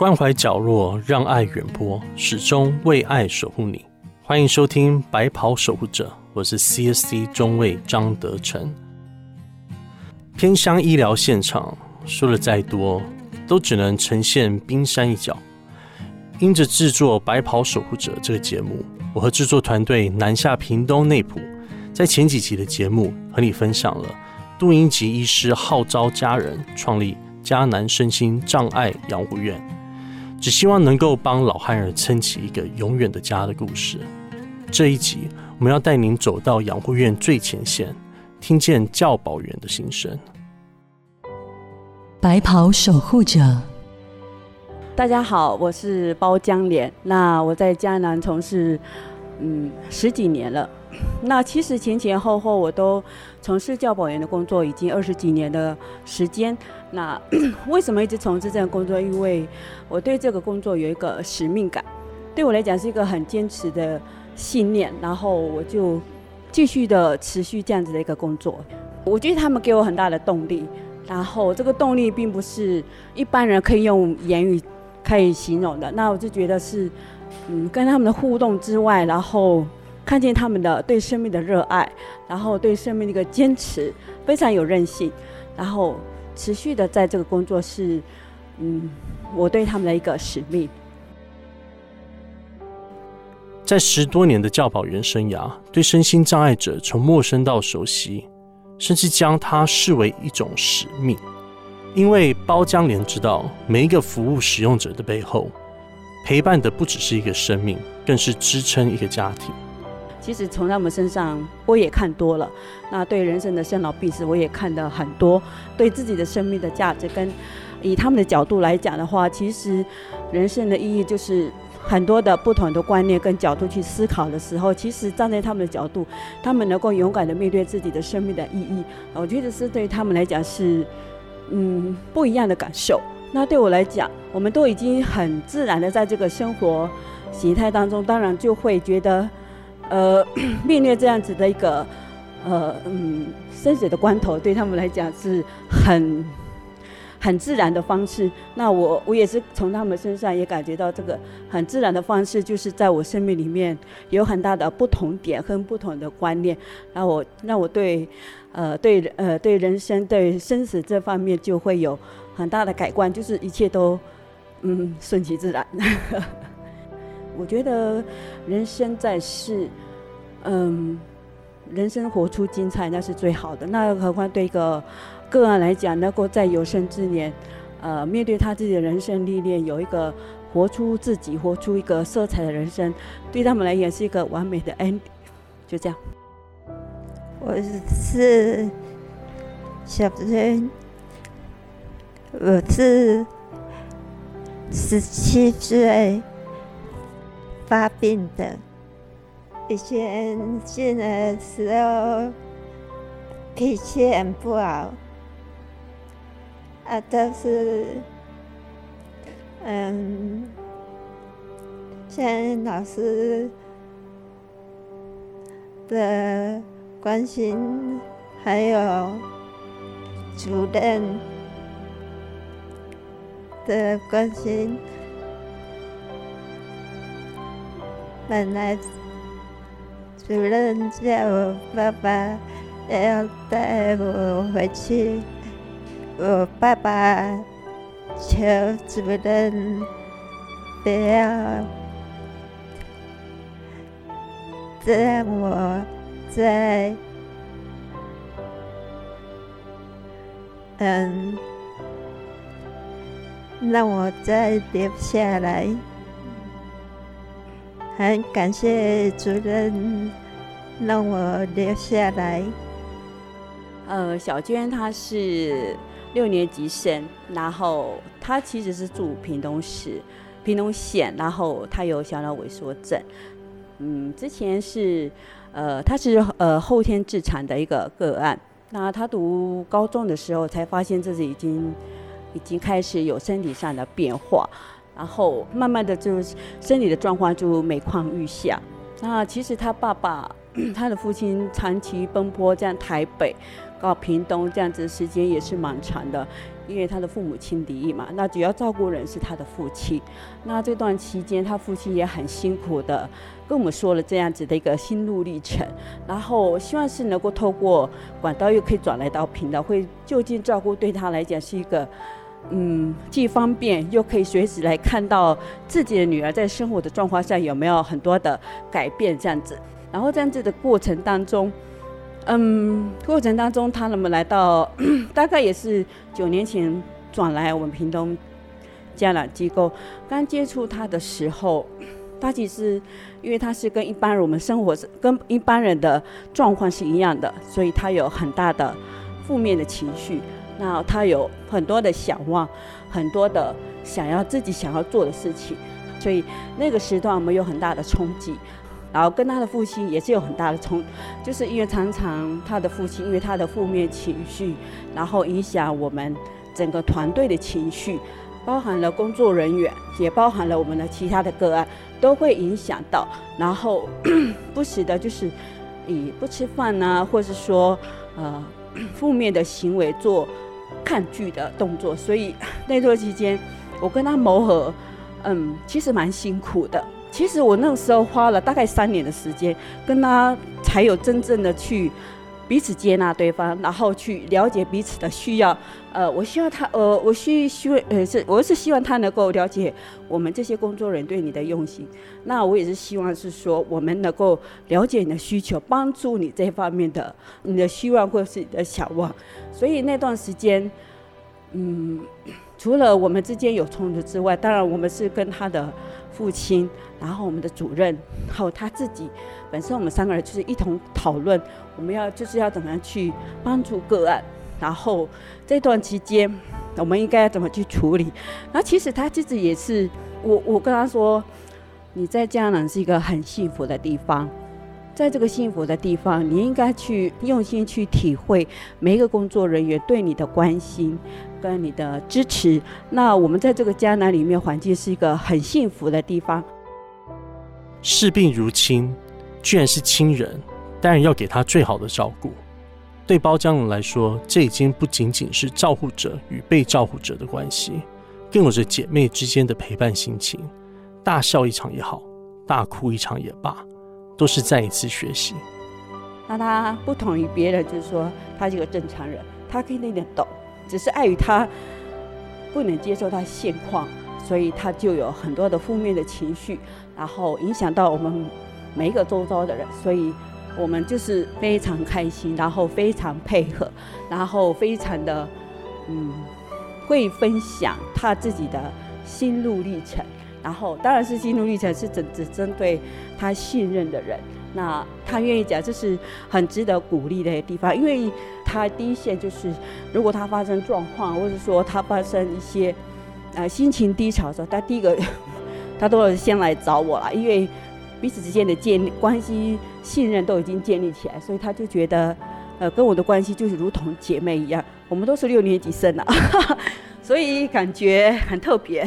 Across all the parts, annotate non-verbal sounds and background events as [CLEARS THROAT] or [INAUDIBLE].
关怀角落，让爱远播，始终为爱守护你。欢迎收听《白袍守护者》，我是 CSC 中尉张德成。偏乡医疗现场说的再多，都只能呈现冰山一角。因着制作《白袍守护者》这个节目，我和制作团队南下屏东内埔，在前几集的节目和你分享了杜英吉医师号召家人创立迦南身心障碍养护院，只希望能够帮老汉儿撑起一个永远的家的故事。这一集我们要带您走到养护院最前线，听见教保员的心声。白袍守护者。大家好，我是包江莲。那我在江南从事嗯十几年了。[CLEARS THROAT] 那其实前前后后我都从事教保员的工作，已经二十几年的时间。那 [CLEARS THROAT] 为什么一直从事这样工作？因为我对这个工作有一个使命感，对我来讲是一个很坚持的信念。然后我就继续的持续这样子的一个工作。我觉得他们给我很大的动力。然后这个动力并不是一般人可以用言语。可以形容的，那我就觉得是，嗯，跟他们的互动之外，然后看见他们的对生命的热爱，然后对生命的一个坚持，非常有韧性，然后持续的在这个工作是，嗯，我对他们的一个使命。在十多年的教保员生涯，对身心障碍者从陌生到熟悉，甚至将它视为一种使命。因为包江莲知道，每一个服务使用者的背后，陪伴的不只是一个生命，更是支撑一个家庭。其实从他们身上，我也看多了。那对人生的生老病死，我也看得很多。对自己的生命的价值，跟以他们的角度来讲的话，其实人生的意义就是很多的不同的观念跟角度去思考的时候，其实站在他们的角度，他们能够勇敢的面对自己的生命的意义，我觉得是对他们来讲是。嗯，不一样的感受。那对我来讲，我们都已经很自然的在这个生活形态当中，当然就会觉得，呃，[CLEARS THROAT] 面对这样子的一个，呃，嗯，生死的关头，对他们来讲是很很自然的方式。那我我也是从他们身上也感觉到这个很自然的方式，就是在我生命里面有很大的不同点和不同的观念，让我让我对。呃，对，呃，对人生、对生死这方面就会有很大的改观，就是一切都，嗯，顺其自然。[LAUGHS] 我觉得人生在世，嗯，人生活出精彩那是最好的。那何况对一个个案来讲，能够在有生之年，呃，面对他自己的人生历练，有一个活出自己、活出一个色彩的人生，对他们来讲是一个完美的 end。就这样。我是小人，我是十七岁发病的。以前进来的时候脾气很不好，啊，都是嗯，像老师的。关心，还有主任的关心。本来主任叫我爸爸要带我回去，我爸爸求主任不要，让我。在，嗯，让我再留下来，很感谢主任让我留下来。呃，小娟她是六年级生，然后她其实是住屏东市、屏东县，然后她有小脑萎缩症。嗯，之前是。呃，她是呃后天自残的一个个案。那她读高中的时候才发现自己已经已经开始有身体上的变化，然后慢慢的就身体的状况就每况愈下。那其实他爸爸，[CLEARS THROAT] 他的父亲长期奔波在台北到屏东这样子时间也是蛮长的，因为他的父母亲离异嘛，那主要照顾人是他的父亲。那这段期间，他父亲也很辛苦的跟我们说了这样子的一个心路历程，然后希望是能够透过管道又可以转来到屏东，会就近照顾，对他来讲是一个嗯既方便又可以随时来看到自己的女儿在生活的状况下有没有很多的改变这样子。然后这样子的过程当中。嗯，过程当中，他那么来到，[CLEARS THROAT] 大概也是九年前转来我们屏东家养机构。刚接触他的时候，他其实因为他是跟一般人我们生活跟一般人的状况是一样的，所以他有很大的负面的情绪。那他有很多的想望，很多的想要自己想要做的事情，所以那个时段我们有很大的冲击。然后跟他的父亲也是有很大的冲，就是因为常常他的父亲因为他的负面情绪，然后影响我们整个团队的情绪，包含了工作人员，也包含了我们的其他的个案，都会影响到。然后 [CLEARS THROAT] 不时的就是以不吃饭呢，或是说呃负面的行为做看剧的动作。所以 [LAUGHS] 那段期间，我跟他磨合，嗯，其实蛮辛苦的。其实我那个时候花了大概三年的时间，跟他才有真正的去彼此接纳对方，然后去了解彼此的需要。呃，我希望他，呃，我希希望，呃，是我是希望他能够了解我们这些工作人员对你的用心。那我也是希望是说，我们能够了解你的需求，帮助你这方面的你的希望或是你的想望。所以那段时间，嗯，除了我们之间有冲突之外，当然我们是跟他的。父亲，然后我们的主任，还有他自己本身，我们三个人就是一同讨论，我们要就是要怎么样去帮助个案，然后这段期间我们应该要怎么去处理？那其实他自己也是，我我跟他说，你在江南是一个很幸福的地方，在这个幸福的地方，你应该去用心去体会每一个工作人员对你的关心。跟你的支持，那我们在这个江南里面，环境是一个很幸福的地方。视病如亲，居然是亲人，当然要给他最好的照顾。对包江龙来说，这已经不仅仅是照护者与被照顾者的关系，更有着姐妹之间的陪伴心情。大笑一场也好，大哭一场也罢，都是再一次学习。那他不同于别人，就是说他是个正常人，他可以那点懂。只是碍于他不能接受他现况，所以他就有很多的负面的情绪，然后影响到我们每一个周遭的人，所以我们就是非常开心，然后非常配合，然后非常的嗯会分享他自己的心路历程，然后当然是心路历程是只只针对他信任的人。那他愿意讲，这是很值得鼓励的地方，因为他第一线就是，如果他发生状况，或者说他发生一些，呃，心情低潮的时候，他第一个，[LAUGHS] 他都是先来找我了，因为彼此之间的建立关系、信任都已经建立起来，所以他就觉得，呃，跟我的关系就是如同姐妹一样，我们都是六年级生了，[LAUGHS] 所以感觉很特别。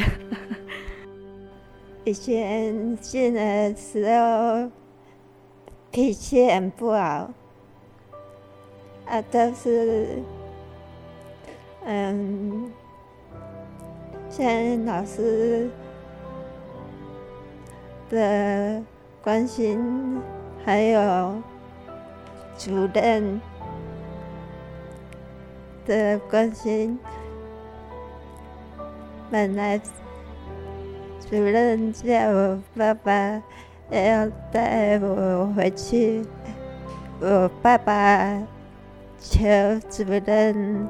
以前进的时候。脾气很不好，啊，都是，嗯，像老师的关心，还有主任的关心，本来主任叫我爸爸。要带我回去，我爸爸求主任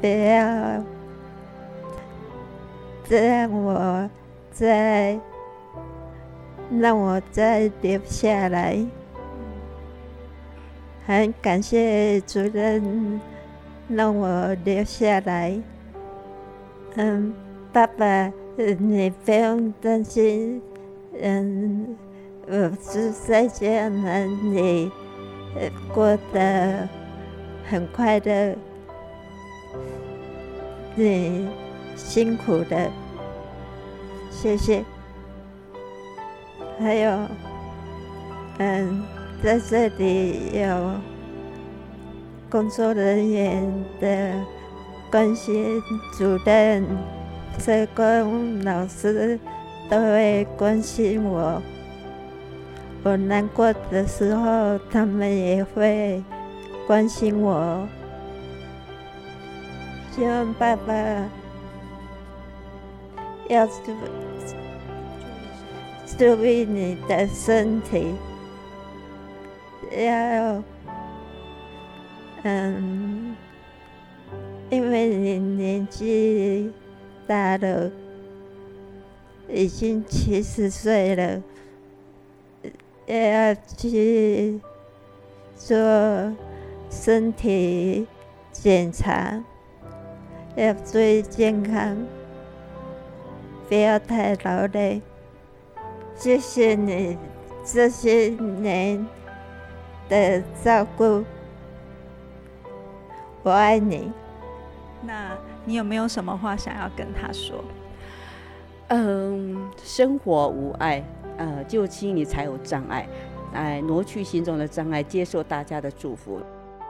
不要让我再让我再留下来。很感谢主任让我留下来。嗯，爸爸，你不用担心。嗯，我是在江南里过得很快乐，你辛苦的，谢谢。还有，嗯，在这里有工作人员的关心，主任、社工、老师都会关心我。我难过的时候，他们也会关心我。希望爸爸要注注意你的身体，要嗯，因为你年纪大了，已经七十岁了，也要去做身体检查。要注意健康，不要太劳累。谢谢你这些年的照顾，我爱你。那你有没有什么话想要跟他说？嗯，生活无碍，呃，就亲你才有障碍，来挪去心中的障碍，接受大家的祝福。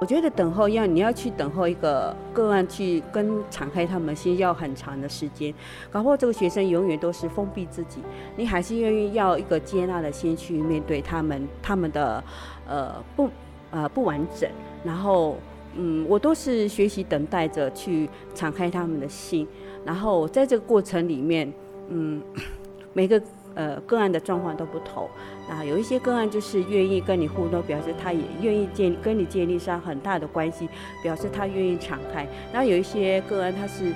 我觉得等候要你要去等候一个个案去跟敞开他们心要很长的时间，搞不好这个学生永远都是封闭自己，你还是愿意要一个接纳的心去面对他们他们的呃不呃不完整，然后嗯我都是学习等待着去敞开他们的心，然后在这个过程里面嗯 [COUGHS] 每个。呃，个案的状况都不同。那有一些个案就是愿意跟你互动，表示他也愿意建跟你建立上很大的关系，表示他愿意敞开。那有一些个案他是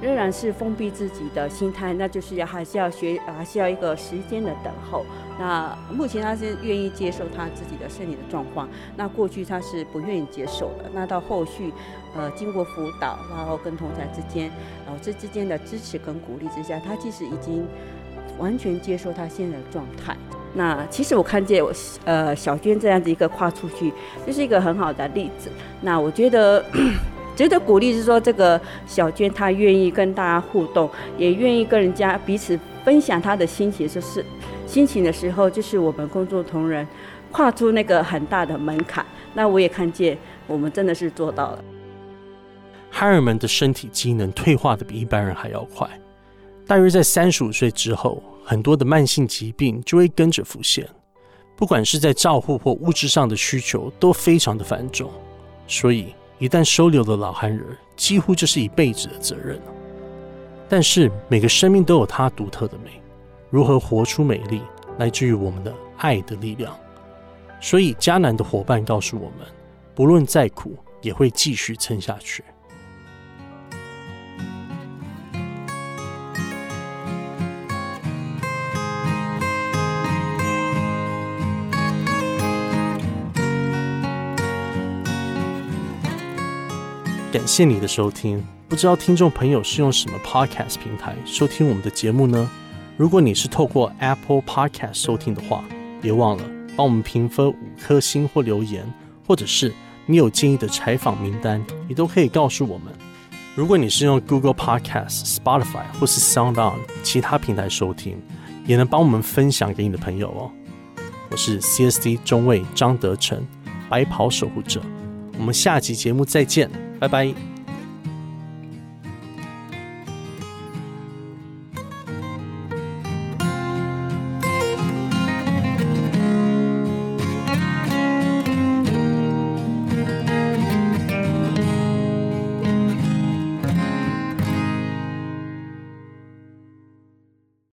仍然是封闭自己的心态，那就是要还是要学，还是要一个时间的等候。那目前他是愿意接受他自己的身体的状况，那过去他是不愿意接受的。那到后续，呃，经过辅导，然后跟同台之间，老师之间的支持跟鼓励之下，他其实已经。完全接受他现在的状态。那其实我看见我呃小娟这样子一个跨出去，就是一个很好的例子。那我觉得 [CLEARS THROAT] 值得鼓励是说，这个小娟她愿意跟大家互动，也愿意跟人家彼此分享她的心情，就是心情的时候，就是我们工作同仁跨出那个很大的门槛。那我也看见我们真的是做到了。孩儿们的身体机能退化的比一般人还要快。大约在三十五岁之后，很多的慢性疾病就会跟着浮现，不管是在照护或物质上的需求都非常的繁重，所以一旦收留了老汉人，几乎就是一辈子的责任但是每个生命都有它独特的美，如何活出美丽，来自于我们的爱的力量。所以迦南的伙伴告诉我们，不论再苦，也会继续撑下去。感谢你的收听，不知道听众朋友是用什么 Podcast 平台收听我们的节目呢？如果你是透过 Apple Podcast 收听的话，别忘了帮我们评分五颗星或留言，或者是你有建议的采访名单，你都可以告诉我们。如果你是用 Google Podcast、Spotify 或是 Sound On 其他平台收听，也能帮我们分享给你的朋友哦。我是 CSD 中尉张德成，白袍守护者，我们下集节目再见。拜拜。